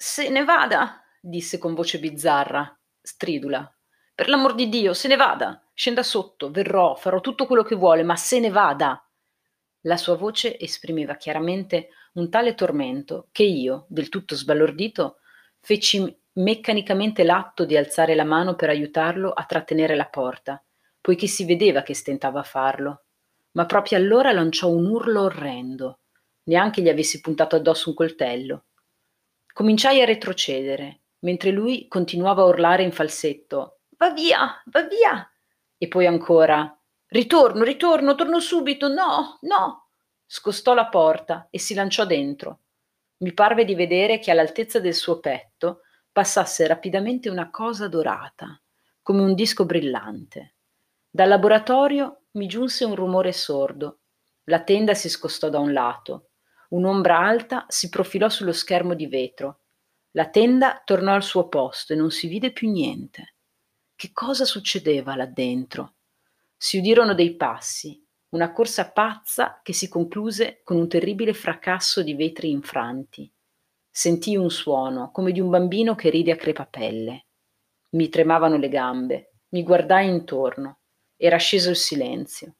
Se ne vada, disse con voce bizzarra, stridula. Per l'amor di Dio, se ne vada. Scenda sotto, verrò, farò tutto quello che vuole, ma se ne vada. La sua voce esprimeva chiaramente un tale tormento che io, del tutto sbalordito, feci meccanicamente l'atto di alzare la mano per aiutarlo a trattenere la porta, poiché si vedeva che stentava a farlo. Ma proprio allora lanciò un urlo orrendo, neanche gli avessi puntato addosso un coltello. Cominciai a retrocedere, mentre lui continuava a urlare in falsetto: Va via, va via! E poi ancora: Ritorno, ritorno, torno subito, no, no! Scostò la porta e si lanciò dentro. Mi parve di vedere che all'altezza del suo petto passasse rapidamente una cosa dorata, come un disco brillante. Dal laboratorio mi giunse un rumore sordo. La tenda si scostò da un lato. Un'ombra alta si profilò sullo schermo di vetro. La tenda tornò al suo posto e non si vide più niente. Che cosa succedeva là dentro? Si udirono dei passi, una corsa pazza che si concluse con un terribile fracasso di vetri infranti. Sentii un suono, come di un bambino che ride a crepapelle. Mi tremavano le gambe, mi guardai intorno. Era sceso il silenzio.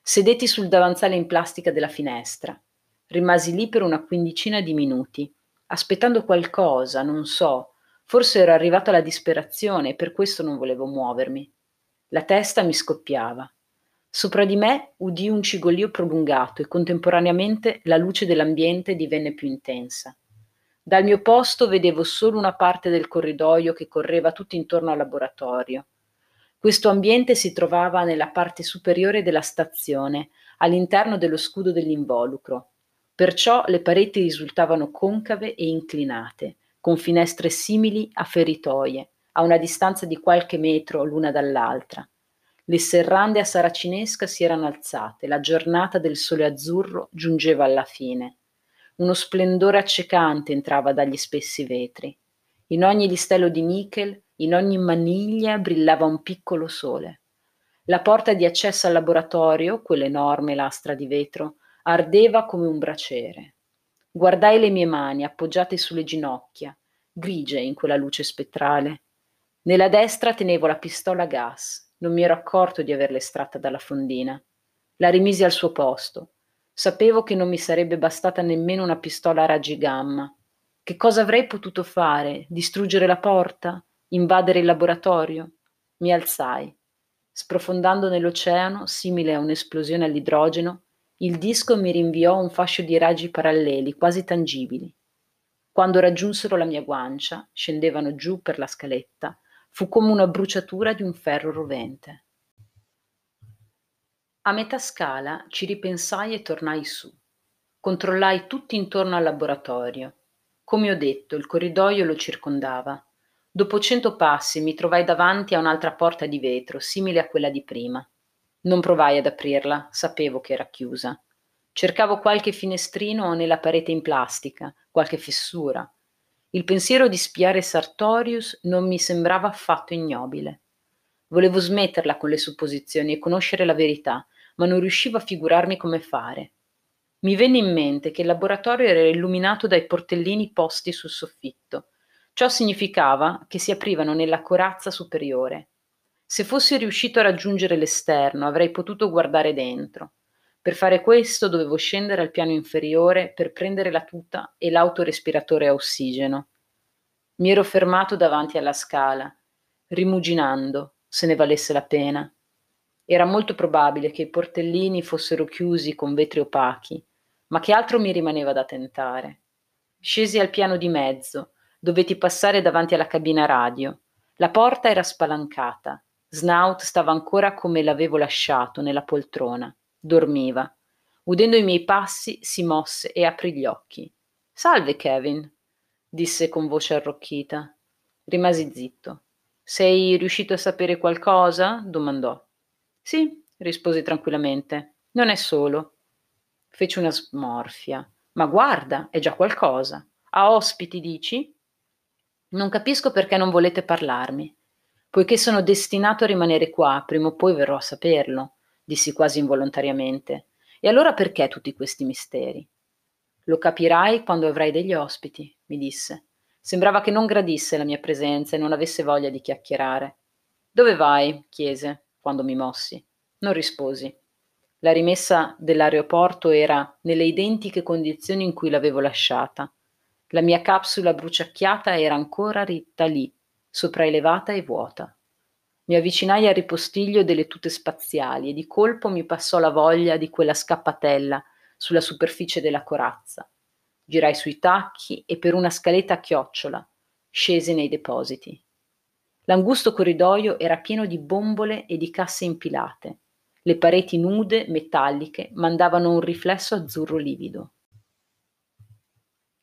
Sedetti sul davanzale in plastica della finestra. Rimasi lì per una quindicina di minuti, aspettando qualcosa, non so. Forse ero arrivato alla disperazione e per questo non volevo muovermi. La testa mi scoppiava. Sopra di me udii un cigolio prolungato e contemporaneamente la luce dell'ambiente divenne più intensa. Dal mio posto vedevo solo una parte del corridoio che correva tutto intorno al laboratorio. Questo ambiente si trovava nella parte superiore della stazione, all'interno dello scudo dell'involucro. Perciò le pareti risultavano concave e inclinate, con finestre simili a feritoie, a una distanza di qualche metro l'una dall'altra. Le serrande a saracinesca si erano alzate, la giornata del sole azzurro giungeva alla fine. Uno splendore accecante entrava dagli spessi vetri. In ogni listello di nichel, in ogni maniglia brillava un piccolo sole. La porta di accesso al laboratorio, quell'enorme lastra di vetro, ardeva come un braciere. Guardai le mie mani appoggiate sulle ginocchia, grigie in quella luce spettrale. Nella destra tenevo la pistola a gas, non mi ero accorto di averla estratta dalla fondina. La rimisi al suo posto, Sapevo che non mi sarebbe bastata nemmeno una pistola a raggi gamma. Che cosa avrei potuto fare? Distruggere la porta? Invadere il laboratorio? Mi alzai. Sprofondando nell'oceano, simile a un'esplosione all'idrogeno, il disco mi rinviò un fascio di raggi paralleli, quasi tangibili. Quando raggiunsero la mia guancia, scendevano giù per la scaletta, fu come una bruciatura di un ferro rovente. A metà scala ci ripensai e tornai su. Controllai tutti intorno al laboratorio. Come ho detto, il corridoio lo circondava. Dopo cento passi mi trovai davanti a un'altra porta di vetro, simile a quella di prima. Non provai ad aprirla, sapevo che era chiusa. Cercavo qualche finestrino nella parete in plastica, qualche fessura. Il pensiero di spiare Sartorius non mi sembrava affatto ignobile. Volevo smetterla con le supposizioni e conoscere la verità, ma non riuscivo a figurarmi come fare. Mi venne in mente che il laboratorio era illuminato dai portellini posti sul soffitto. Ciò significava che si aprivano nella corazza superiore. Se fossi riuscito a raggiungere l'esterno, avrei potuto guardare dentro. Per fare questo dovevo scendere al piano inferiore per prendere la tuta e l'autorespiratore a ossigeno. Mi ero fermato davanti alla scala, rimuginando, se ne valesse la pena. Era molto probabile che i portellini fossero chiusi con vetri opachi, ma che altro mi rimaneva da tentare. Scesi al piano di mezzo, dovetti passare davanti alla cabina radio. La porta era spalancata. Snout stava ancora come l'avevo lasciato, nella poltrona. Dormiva. Udendo i miei passi, si mosse e aprì gli occhi. Salve, Kevin, disse con voce arrocchita. Rimasi zitto. Sei riuscito a sapere qualcosa? domandò. Sì, risposi tranquillamente. Non è solo. Fece una smorfia. Ma guarda, è già qualcosa. Ha ospiti, dici? Non capisco perché non volete parlarmi. Poiché sono destinato a rimanere qua, prima o poi verrò a saperlo, dissi quasi involontariamente. E allora perché tutti questi misteri? Lo capirai quando avrai degli ospiti, mi disse. Sembrava che non gradisse la mia presenza e non avesse voglia di chiacchierare. Dove vai? chiese, quando mi mossi. Non risposi. La rimessa dell'aeroporto era nelle identiche condizioni in cui l'avevo lasciata. La mia capsula bruciacchiata era ancora ritta lì, sopraelevata e vuota. Mi avvicinai al ripostiglio delle tute spaziali e di colpo mi passò la voglia di quella scappatella sulla superficie della corazza. Girai sui tacchi e per una scaletta a chiocciola scesi nei depositi. L'angusto corridoio era pieno di bombole e di casse impilate. Le pareti nude, metalliche, mandavano un riflesso azzurro livido.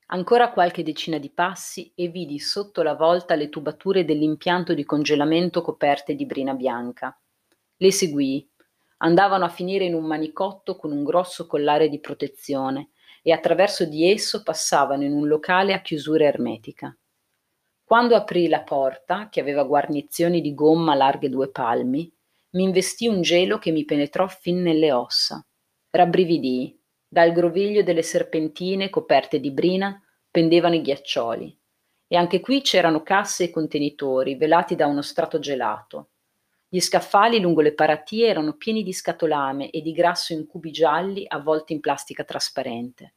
Ancora qualche decina di passi e vidi sotto la volta le tubature dell'impianto di congelamento coperte di brina bianca. Le seguii. Andavano a finire in un manicotto con un grosso collare di protezione e attraverso di esso passavano in un locale a chiusura ermetica. Quando aprii la porta, che aveva guarnizioni di gomma larghe due palmi, mi investì un gelo che mi penetrò fin nelle ossa. Rabbrividii dal groviglio delle serpentine coperte di brina pendevano i ghiaccioli. E anche qui c'erano casse e contenitori velati da uno strato gelato. Gli scaffali lungo le paratie erano pieni di scatolame e di grasso in cubi gialli avvolti in plastica trasparente.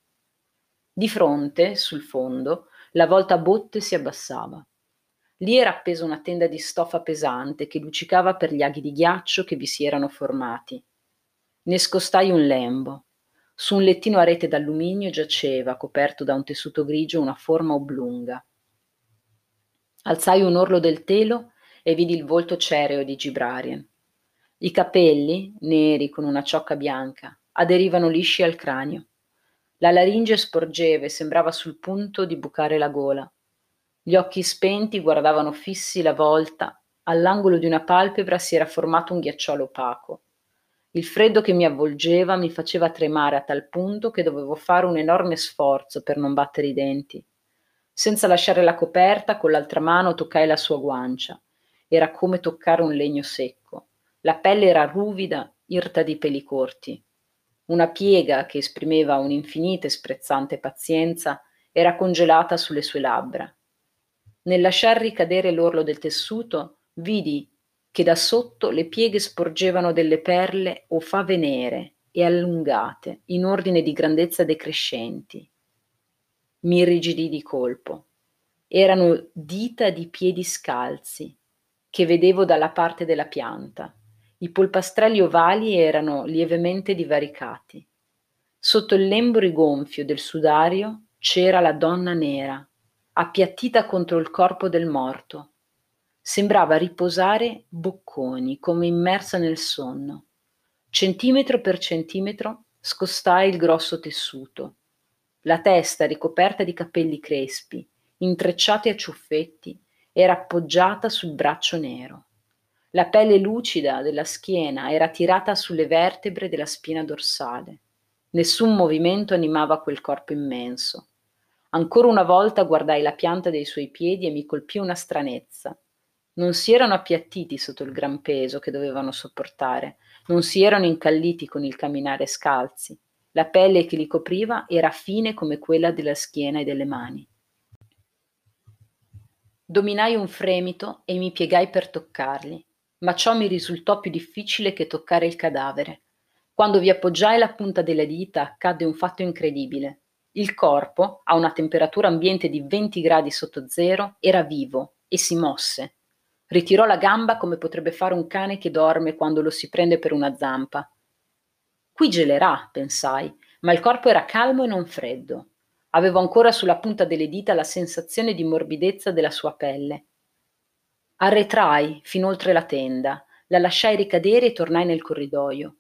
Di fronte, sul fondo, la volta a botte si abbassava. Lì era appesa una tenda di stoffa pesante che luccicava per gli aghi di ghiaccio che vi si erano formati. Ne scostai un lembo. Su un lettino a rete d'alluminio giaceva, coperto da un tessuto grigio, una forma oblunga. Alzai un orlo del telo e vidi il volto cereo di Gibrarian. I capelli, neri con una ciocca bianca, aderivano lisci al cranio. La laringe sporgeva e sembrava sul punto di bucare la gola. Gli occhi spenti guardavano fissi la volta, all'angolo di una palpebra si era formato un ghiacciolo opaco. Il freddo che mi avvolgeva mi faceva tremare a tal punto che dovevo fare un enorme sforzo per non battere i denti. Senza lasciare la coperta, con l'altra mano toccai la sua guancia. Era come toccare un legno secco. La pelle era ruvida, irta di peli corti. Una piega che esprimeva un'infinita e sprezzante pazienza era congelata sulle sue labbra. Nel lasciar ricadere l'orlo del tessuto, vidi che da sotto le pieghe sporgevano delle perle o fave nere e allungate, in ordine di grandezza decrescenti. Mi irrigidì di colpo. Erano dita di piedi scalzi, che vedevo dalla parte della pianta. I polpastrelli ovali erano lievemente divaricati. Sotto il lembo rigonfio del sudario c'era la donna nera, appiattita contro il corpo del morto, Sembrava riposare bocconi, come immersa nel sonno. Centimetro per centimetro scostai il grosso tessuto. La testa, ricoperta di capelli crespi, intrecciati a ciuffetti, era appoggiata sul braccio nero. La pelle lucida della schiena era tirata sulle vertebre della spina dorsale. Nessun movimento animava quel corpo immenso. Ancora una volta guardai la pianta dei suoi piedi e mi colpì una stranezza. Non si erano appiattiti sotto il gran peso che dovevano sopportare, non si erano incalliti con il camminare scalzi. La pelle che li copriva era fine come quella della schiena e delle mani. Dominai un fremito e mi piegai per toccarli, ma ciò mi risultò più difficile che toccare il cadavere. Quando vi appoggiai la punta delle dita accadde un fatto incredibile. Il corpo, a una temperatura ambiente di 20 gradi sotto zero, era vivo e si mosse. Ritirò la gamba come potrebbe fare un cane che dorme quando lo si prende per una zampa. Qui gelerà, pensai, ma il corpo era calmo e non freddo. Avevo ancora sulla punta delle dita la sensazione di morbidezza della sua pelle. Arretrai fin oltre la tenda, la lasciai ricadere e tornai nel corridoio.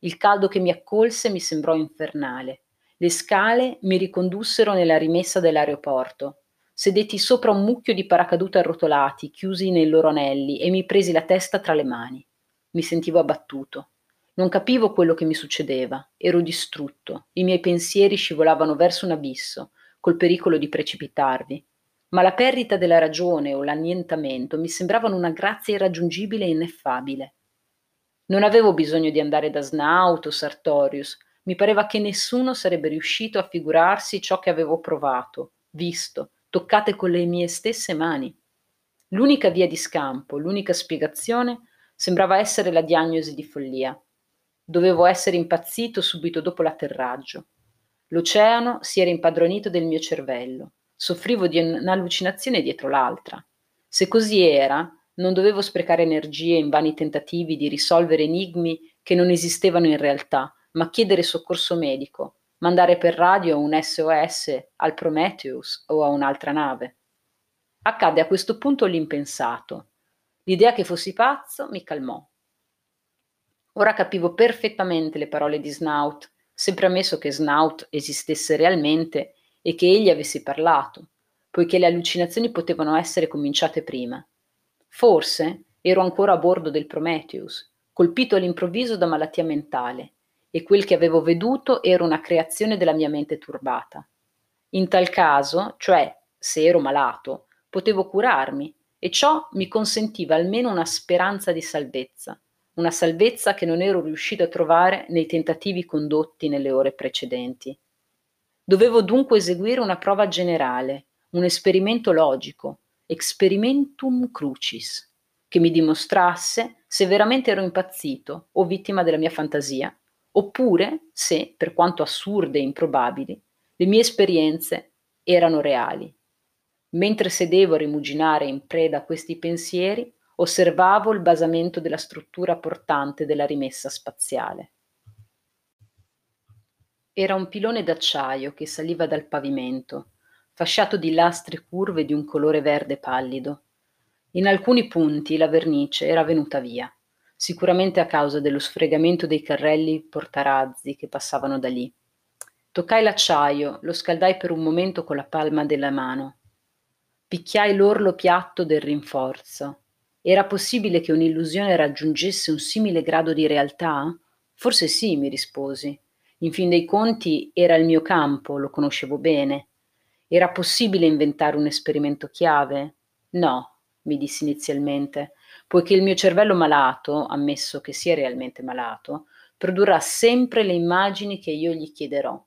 Il caldo che mi accolse mi sembrò infernale. Le scale mi ricondussero nella rimessa dell'aeroporto. Sedetti sopra un mucchio di paracadute arrotolati, chiusi nei loro anelli, e mi presi la testa tra le mani. Mi sentivo abbattuto. Non capivo quello che mi succedeva. Ero distrutto. I miei pensieri scivolavano verso un abisso, col pericolo di precipitarvi. Ma la perdita della ragione o l'annientamento mi sembravano una grazia irraggiungibile e ineffabile. Non avevo bisogno di andare da Snaut o Sartorius. Mi pareva che nessuno sarebbe riuscito a figurarsi ciò che avevo provato, visto, toccate con le mie stesse mani. L'unica via di scampo, l'unica spiegazione sembrava essere la diagnosi di follia. Dovevo essere impazzito subito dopo l'atterraggio. L'oceano si era impadronito del mio cervello. Soffrivo di un'allucinazione dietro l'altra. Se così era, non dovevo sprecare energie in vani tentativi di risolvere enigmi che non esistevano in realtà, ma chiedere soccorso medico, mandare per radio un SOS al Prometheus o a un'altra nave. Accadde a questo punto l'impensato. L'idea che fossi pazzo mi calmò. Ora capivo perfettamente le parole di Snout, sempre ammesso che Snout esistesse realmente e che egli avesse parlato, poiché le allucinazioni potevano essere cominciate prima. Forse ero ancora a bordo del Prometheus, colpito all'improvviso da malattia mentale, e quel che avevo veduto era una creazione della mia mente turbata. In tal caso, cioè se ero malato, potevo curarmi e ciò mi consentiva almeno una speranza di salvezza, una salvezza che non ero riuscito a trovare nei tentativi condotti nelle ore precedenti. Dovevo dunque eseguire una prova generale, un esperimento logico, experimentum crucis, che mi dimostrasse se veramente ero impazzito o vittima della mia fantasia, oppure se, per quanto assurde e improbabili, le mie esperienze erano reali. Mentre sedevo a rimuginare in preda a questi pensieri, osservavo il basamento della struttura portante della rimessa spaziale. Era un pilone d'acciaio che saliva dal pavimento, fasciato di lastre curve di un colore verde pallido. In alcuni punti la vernice era venuta via, sicuramente a causa dello sfregamento dei carrelli portarazzi che passavano da lì. Toccai l'acciaio, lo scaldai per un momento con la palma della mano. Picchiai l'orlo piatto del rinforzo. Era possibile che un'illusione raggiungesse un simile grado di realtà? Forse sì, mi risposi. In fin dei conti era il mio campo, lo conoscevo bene. Era possibile inventare un esperimento chiave? No, mi dissi inizialmente, poiché il mio cervello malato, ammesso che sia realmente malato, produrrà sempre le immagini che io gli chiederò.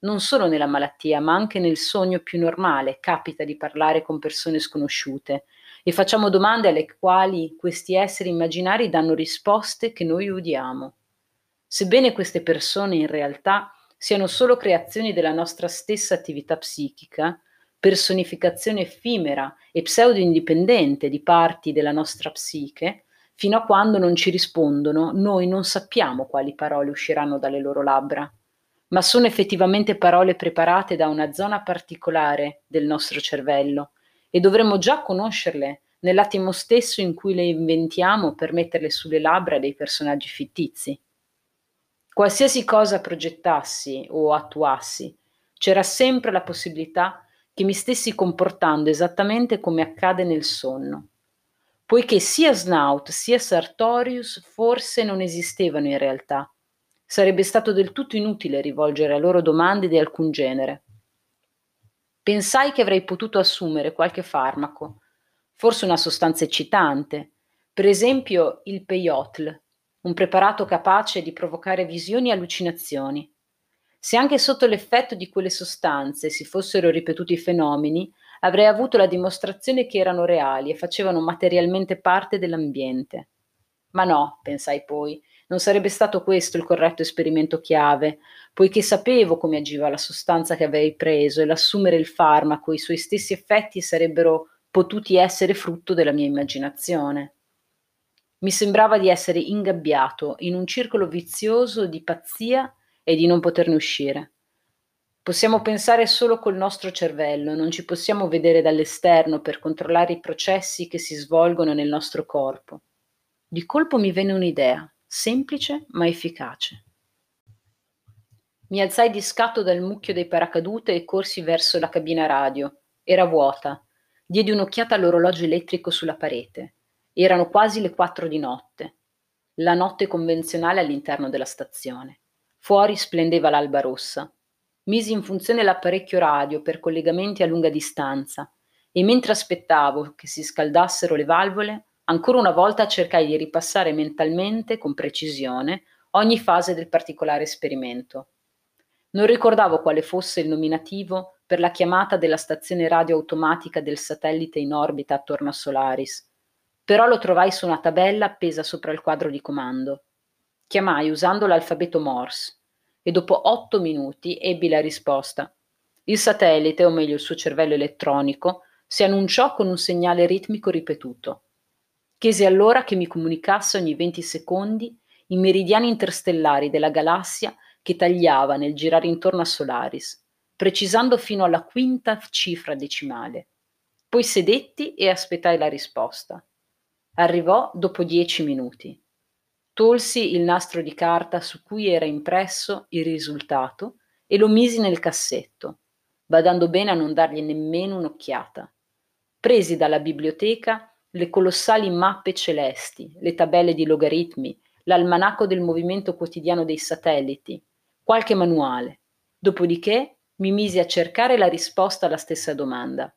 Non solo nella malattia, ma anche nel sogno più normale capita di parlare con persone sconosciute e facciamo domande alle quali questi esseri immaginari danno risposte che noi udiamo. Sebbene queste persone in realtà siano solo creazioni della nostra stessa attività psichica, personificazione effimera e pseudo-indipendente di parti della nostra psiche, fino a quando non ci rispondono, noi non sappiamo quali parole usciranno dalle loro labbra, ma sono effettivamente parole preparate da una zona particolare del nostro cervello e dovremmo già conoscerle nell'attimo stesso in cui le inventiamo per metterle sulle labbra dei personaggi fittizi. Qualsiasi cosa progettassi o attuassi, c'era sempre la possibilità che mi stessi comportando esattamente come accade nel sonno. Poiché sia Snout sia Sartorius forse non esistevano in realtà, sarebbe stato del tutto inutile rivolgere a loro domande di alcun genere. Pensai che avrei potuto assumere qualche farmaco, forse una sostanza eccitante, per esempio il peyotl, un preparato capace di provocare visioni e allucinazioni. Se anche sotto l'effetto di quelle sostanze si fossero ripetuti i fenomeni, avrei avuto la dimostrazione che erano reali e facevano materialmente parte dell'ambiente. Ma no, pensai poi, non sarebbe stato questo il corretto esperimento chiave, poiché sapevo come agiva la sostanza che avevi preso e l'assumere il farmaco, i suoi stessi effetti sarebbero potuti essere frutto della mia immaginazione. Mi sembrava di essere ingabbiato in un circolo vizioso di pazzia e di non poterne uscire. Possiamo pensare solo col nostro cervello, non ci possiamo vedere dall'esterno per controllare i processi che si svolgono nel nostro corpo. Di colpo mi venne un'idea, semplice ma efficace. Mi alzai di scatto dal mucchio dei paracadute e corsi verso la cabina radio. Era vuota. Diedi un'occhiata all'orologio elettrico sulla parete. Erano quasi le quattro di notte, la notte convenzionale all'interno della stazione. Fuori splendeva l'alba rossa. Misi in funzione l'apparecchio radio per collegamenti a lunga distanza e mentre aspettavo che si scaldassero le valvole, ancora una volta cercai di ripassare mentalmente, con precisione, ogni fase del particolare esperimento. Non ricordavo quale fosse il nominativo per la chiamata della stazione radio automatica del satellite in orbita attorno a Solaris, però lo trovai su una tabella appesa sopra il quadro di comando. Chiamai usando l'alfabeto Morse e dopo otto minuti ebbi la risposta. Il satellite, o meglio il suo cervello elettronico, si annunciò con un segnale ritmico ripetuto. Chiesi allora che mi comunicasse ogni 20 secondi i meridiani interstellari della galassia che tagliava nel girare intorno a Solaris, precisando fino alla quinta cifra decimale. Poi sedetti e aspettai la risposta. Arrivò dopo dieci minuti. Tolsi il nastro di carta su cui era impresso il risultato e lo misi nel cassetto, badando bene a non dargli nemmeno un'occhiata. Presi dalla biblioteca le colossali mappe celesti, le tabelle di logaritmi, l'almanacco del movimento quotidiano dei satelliti, qualche manuale. Dopodiché mi misi a cercare la risposta alla stessa domanda.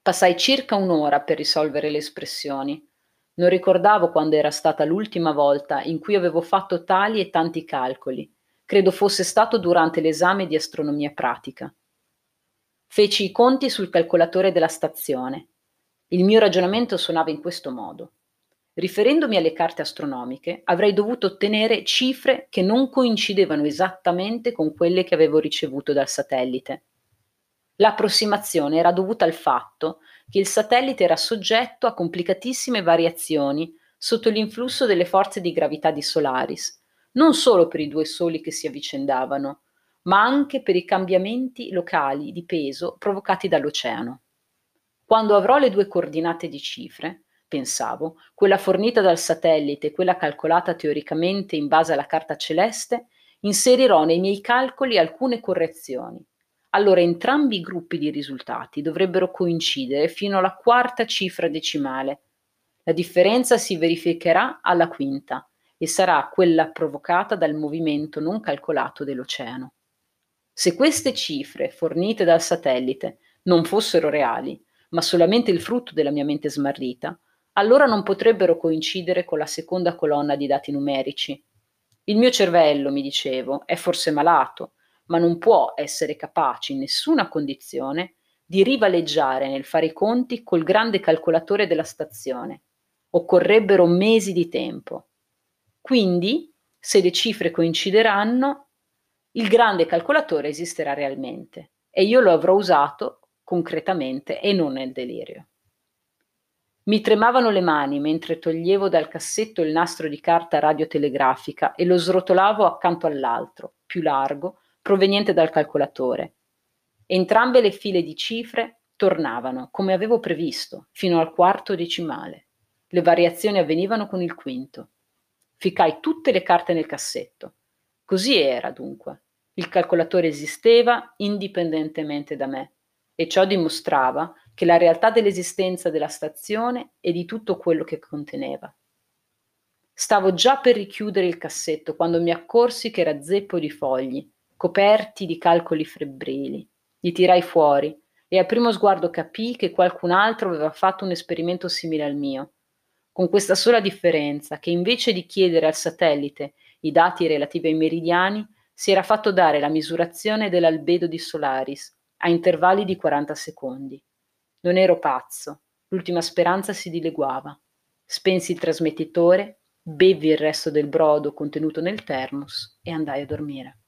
Passai circa un'ora per risolvere le espressioni. Non ricordavo quando era stata l'ultima volta in cui avevo fatto tali e tanti calcoli. Credo fosse stato durante l'esame di astronomia pratica. Feci i conti sul calcolatore della stazione. Il mio ragionamento suonava in questo modo. Riferendomi alle carte astronomiche, avrei dovuto ottenere cifre che non coincidevano esattamente con quelle che avevo ricevuto dal satellite. L'approssimazione era dovuta al fatto che il satellite era soggetto a complicatissime variazioni sotto l'influsso delle forze di gravità di Solaris, non solo per i due soli che si avvicendavano, ma anche per i cambiamenti locali di peso provocati dall'oceano. Quando avrò le due coordinate di cifre, pensavo, quella fornita dal satellite e quella calcolata teoricamente in base alla carta celeste, inserirò nei miei calcoli alcune correzioni. Allora entrambi i gruppi di risultati dovrebbero coincidere fino alla quarta cifra decimale. La differenza si verificherà alla quinta e sarà quella provocata dal movimento non calcolato dell'oceano. Se queste cifre fornite dal satellite non fossero reali, ma solamente il frutto della mia mente smarrita, allora non potrebbero coincidere con la seconda colonna di dati numerici. Il mio cervello, mi dicevo, è forse malato, ma non può essere capace in nessuna condizione di rivaleggiare nel fare i conti col grande calcolatore della stazione. Occorrebbero mesi di tempo. Quindi, se le cifre coincideranno, il grande calcolatore esisterà realmente e io lo avrò usato concretamente e non nel delirio. Mi tremavano le mani mentre toglievo dal cassetto il nastro di carta radiotelegrafica e lo srotolavo accanto all'altro, più largo, proveniente dal calcolatore. Entrambe le file di cifre tornavano, come avevo previsto, fino al quarto decimale. Le variazioni avvenivano con il quinto. Ficai tutte le carte nel cassetto. Così era, dunque. Il calcolatore esisteva indipendentemente da me e ciò dimostrava che la realtà dell'esistenza della stazione e di tutto quello che conteneva. Stavo già per richiudere il cassetto quando mi accorsi che era zeppo di fogli, coperti di calcoli febbrili. Li tirai fuori e al primo sguardo capii che qualcun altro aveva fatto un esperimento simile al mio, con questa sola differenza che invece di chiedere al satellite i dati relativi ai meridiani, si era fatto dare la misurazione dell'albedo di Solaris a intervalli di 40 secondi. Non ero pazzo, l'ultima speranza si dileguava. Spensi il trasmettitore, bevi il resto del brodo contenuto nel termos e andai a dormire.